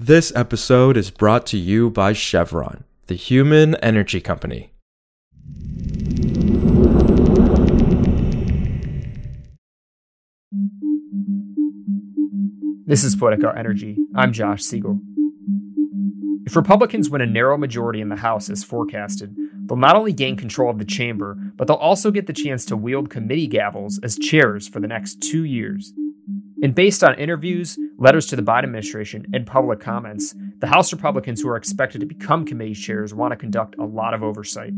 This episode is brought to you by Chevron, the human energy company. This is Politico Energy. I'm Josh Siegel. If Republicans win a narrow majority in the House as forecasted, they'll not only gain control of the chamber, but they'll also get the chance to wield committee gavels as chairs for the next two years. And based on interviews, letters to the Biden administration, and public comments, the House Republicans who are expected to become committee chairs want to conduct a lot of oversight.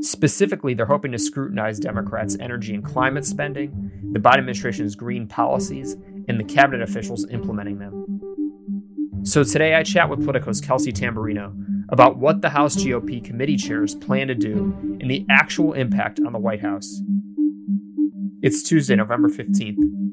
Specifically, they're hoping to scrutinize Democrats' energy and climate spending, the Biden administration's green policies, and the cabinet officials implementing them. So today I chat with Politico's Kelsey Tamborrino about what the House GOP committee chairs plan to do and the actual impact on the White House. It's Tuesday, November 15th.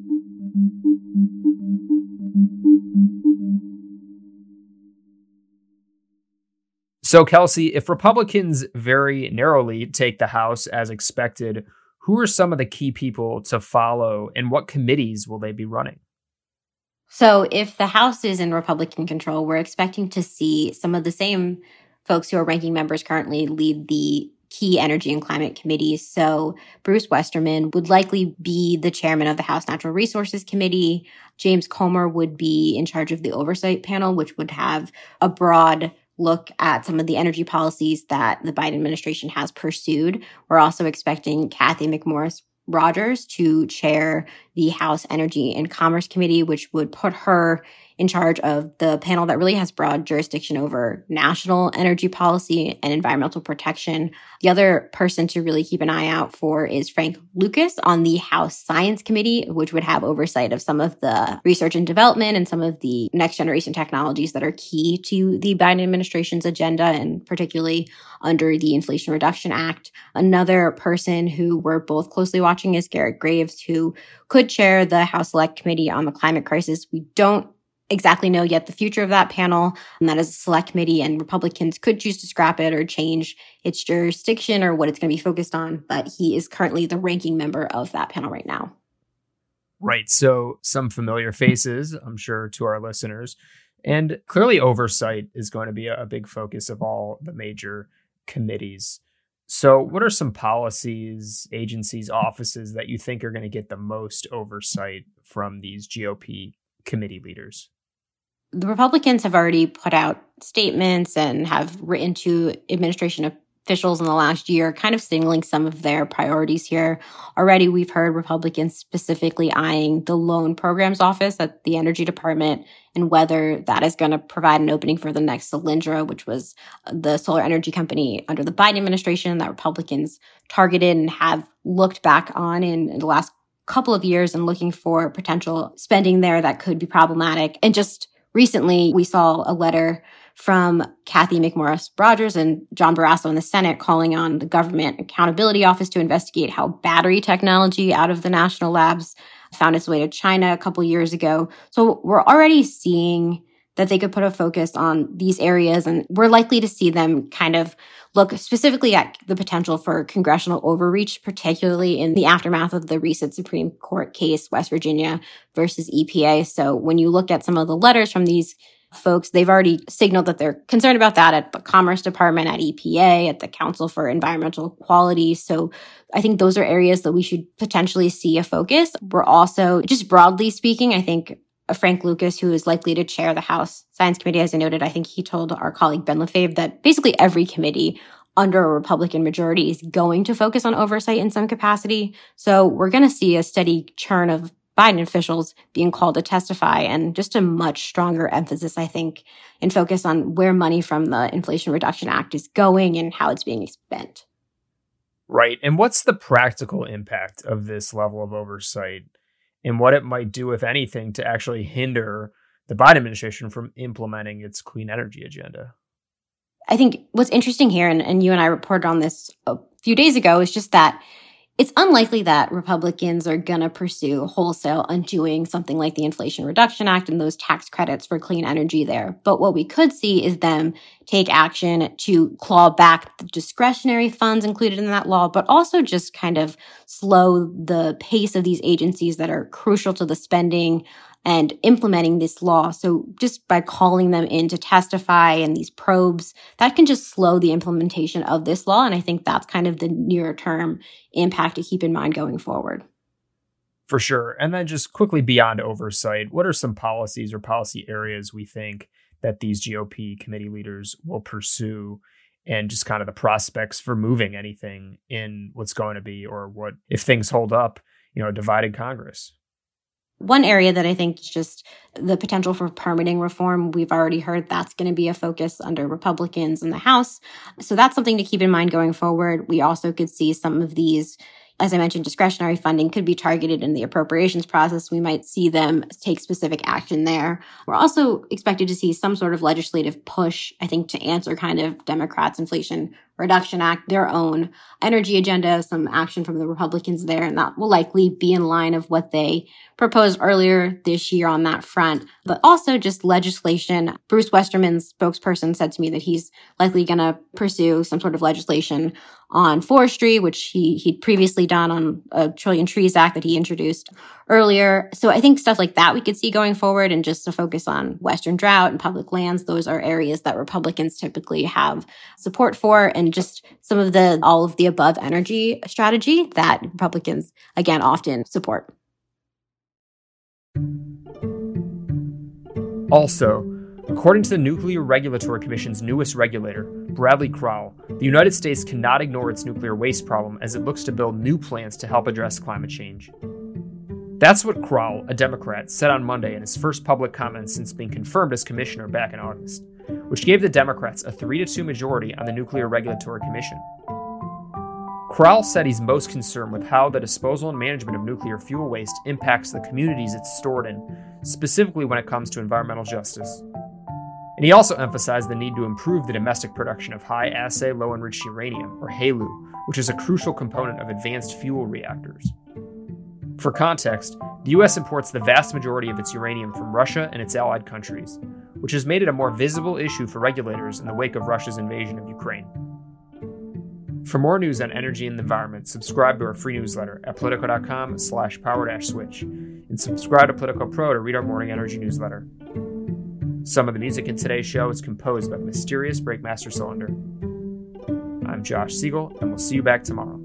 So, Kelsey, if Republicans very narrowly take the House as expected, who are some of the key people to follow and what committees will they be running? So, if the House is in Republican control, we're expecting to see some of the same folks who are ranking members currently lead the key energy and climate committees. So, Bruce Westerman would likely be the chairman of the House Natural Resources Committee. James Comer would be in charge of the oversight panel, which would have a broad look at some of the energy policies that the Biden administration has pursued. We're also expecting Cathy McMorris Rodgers to chair the House Energy and Commerce Committee, which would put her in charge of the panel that really has broad jurisdiction over national energy policy and environmental protection. The other person to really keep an eye out for is Frank Lucas on the House Science Committee, which would have oversight of some of the research and development and some of the next generation technologies that are key to the Biden administration's agenda and particularly under the Inflation Reduction Act. Another person who we're both closely watching is Garrett Graves, who could chair the House Select Committee on the Climate Crisis. We don't exactly know yet the future of that panel. And that is a select committee and Republicans could choose to scrap it or change its jurisdiction or what it's going to be focused on. But he is currently the ranking member of that panel right now. Right. So some familiar faces, I'm sure, to our listeners. And clearly oversight is going to be a big focus of all the major committees. So, what are some policies, agencies, offices that you think are going to get the most oversight from these GOP committee leaders? the Republicans have already put out statements and have written to administration officials in the last year, kind of signaling some of their priorities here. Already, we've heard Republicans specifically eyeing the loan programs office at the Energy Department and whether that is going to provide an opening for the next Solyndra, which was uh, the solar energy company under the Biden administration that Republicans targeted and have looked back on in, in the last couple of years and looking for potential spending there that could be problematic and just recently we saw a letter from Cathy McMorris Rodgers and John Barrasso in the Senate calling on the Government Accountability Office to investigate how battery technology out of the national labs found its way to China a couple years ago. So we're already seeing that they could put a focus on these areas and we're likely to see them kind of look specifically at the potential for congressional overreach, particularly in the aftermath of the recent Supreme Court case, West Virginia versus EPA. So when you look at some of the letters from these folks, they've already signaled that they're concerned about that at the Commerce Department, at EPA, at the Council for Environmental Quality. So I think those are areas that we should potentially see a focus. We're also, just broadly speaking, I think Frank Lucas, who is likely to chair the House Science Committee, as I noted, I think he told our colleague Ben Lefebvre that basically every committee under a Republican majority is going to focus on oversight in some capacity. So we're going to see a steady churn of Biden officials being called to testify and just a much stronger emphasis, I think, and focus on where money from the Inflation Reduction Act is going and how it's being spent. Right. And what's the practical impact of this level of oversight and what it might do, if anything, to actually hinder the Biden administration from implementing its clean energy agenda. I think what's interesting here, and, and you and I reported on this a few days ago, is just that it's unlikely that Republicans are going to pursue wholesale undoing something like the Inflation Reduction Act and those tax credits for clean energy there. But what we could see is them take action to claw back the discretionary funds included in that law, but also just kind of slow the pace of these agencies that are crucial to the spending and implementing this law. So just by calling them in to testify and these probes, that can just slow the implementation of this law. And I think that's kind of the near term impact to keep in mind going forward. For sure. And then just quickly beyond oversight, what are some policies or policy areas we think that these GOP committee leaders will pursue and just kind of the prospects for moving anything in what's going to be or what if things hold up, you know, divided Congress? One area that I think is just the potential for permitting reform, we've already heard that's going to be a focus under Republicans in the House. So that's something to keep in mind going forward. We also could see some of these as I mentioned, discretionary funding could be targeted in the appropriations process. We might see them take specific action there. We're also expected to see some sort of legislative push, I think, to answer kind of Democrats' Inflation Reduction Act, their own energy agenda, some action from the Republicans there, and that will likely be in line of what they proposed earlier this year on that front. But also just legislation. Bruce Westerman's spokesperson said to me that he's likely going to pursue some sort of legislation on forestry, which he he'd previously done on a Trillion Trees Act that he introduced earlier. So I think stuff like that we could see going forward and just to focus on Western drought and public lands. Those are areas that Republicans typically have support for and just some of the all of the above energy strategy that Republicans again often support. Also, according to the Nuclear Regulatory Commission's newest regulator, Bradley Crowell, the United States cannot ignore its nuclear waste problem as it looks to build new plants to help address climate change. That's what Crowell, a Democrat, said on Monday in his first public comments since being confirmed as commissioner back in August, which gave the Democrats a 3 2 majority on the Nuclear Regulatory Commission. Crowell said he's most concerned with how the disposal and management of nuclear fuel waste impacts the communities it's stored in, specifically when it comes to environmental justice. And he also emphasized the need to improve the domestic production of high assay low enriched uranium, or HALEU, which is a crucial component of advanced fuel reactors. For context, the US imports the vast majority of its uranium from Russia and its allied countries, which has made it a more visible issue for regulators in the wake of Russia's invasion of Ukraine. For more news on energy and the environment, subscribe to our free newsletter at politico.com slash power switch, and subscribe to Politico Pro to read our morning energy newsletter. Some of the music in today's show is composed by mysterious Breakmaster Cylinder. I'm Josh Siegel, and we'll see you back tomorrow.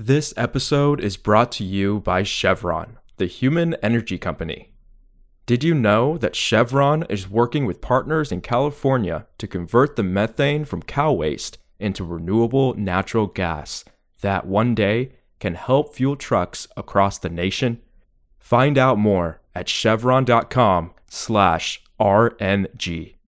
This episode is brought to you by Chevron, the human energy company. Did you know that Chevron is working with partners in California to convert the methane from cow waste into renewable natural gas that one day can help fuel trucks across the nation? Find out more at chevron.com/rng.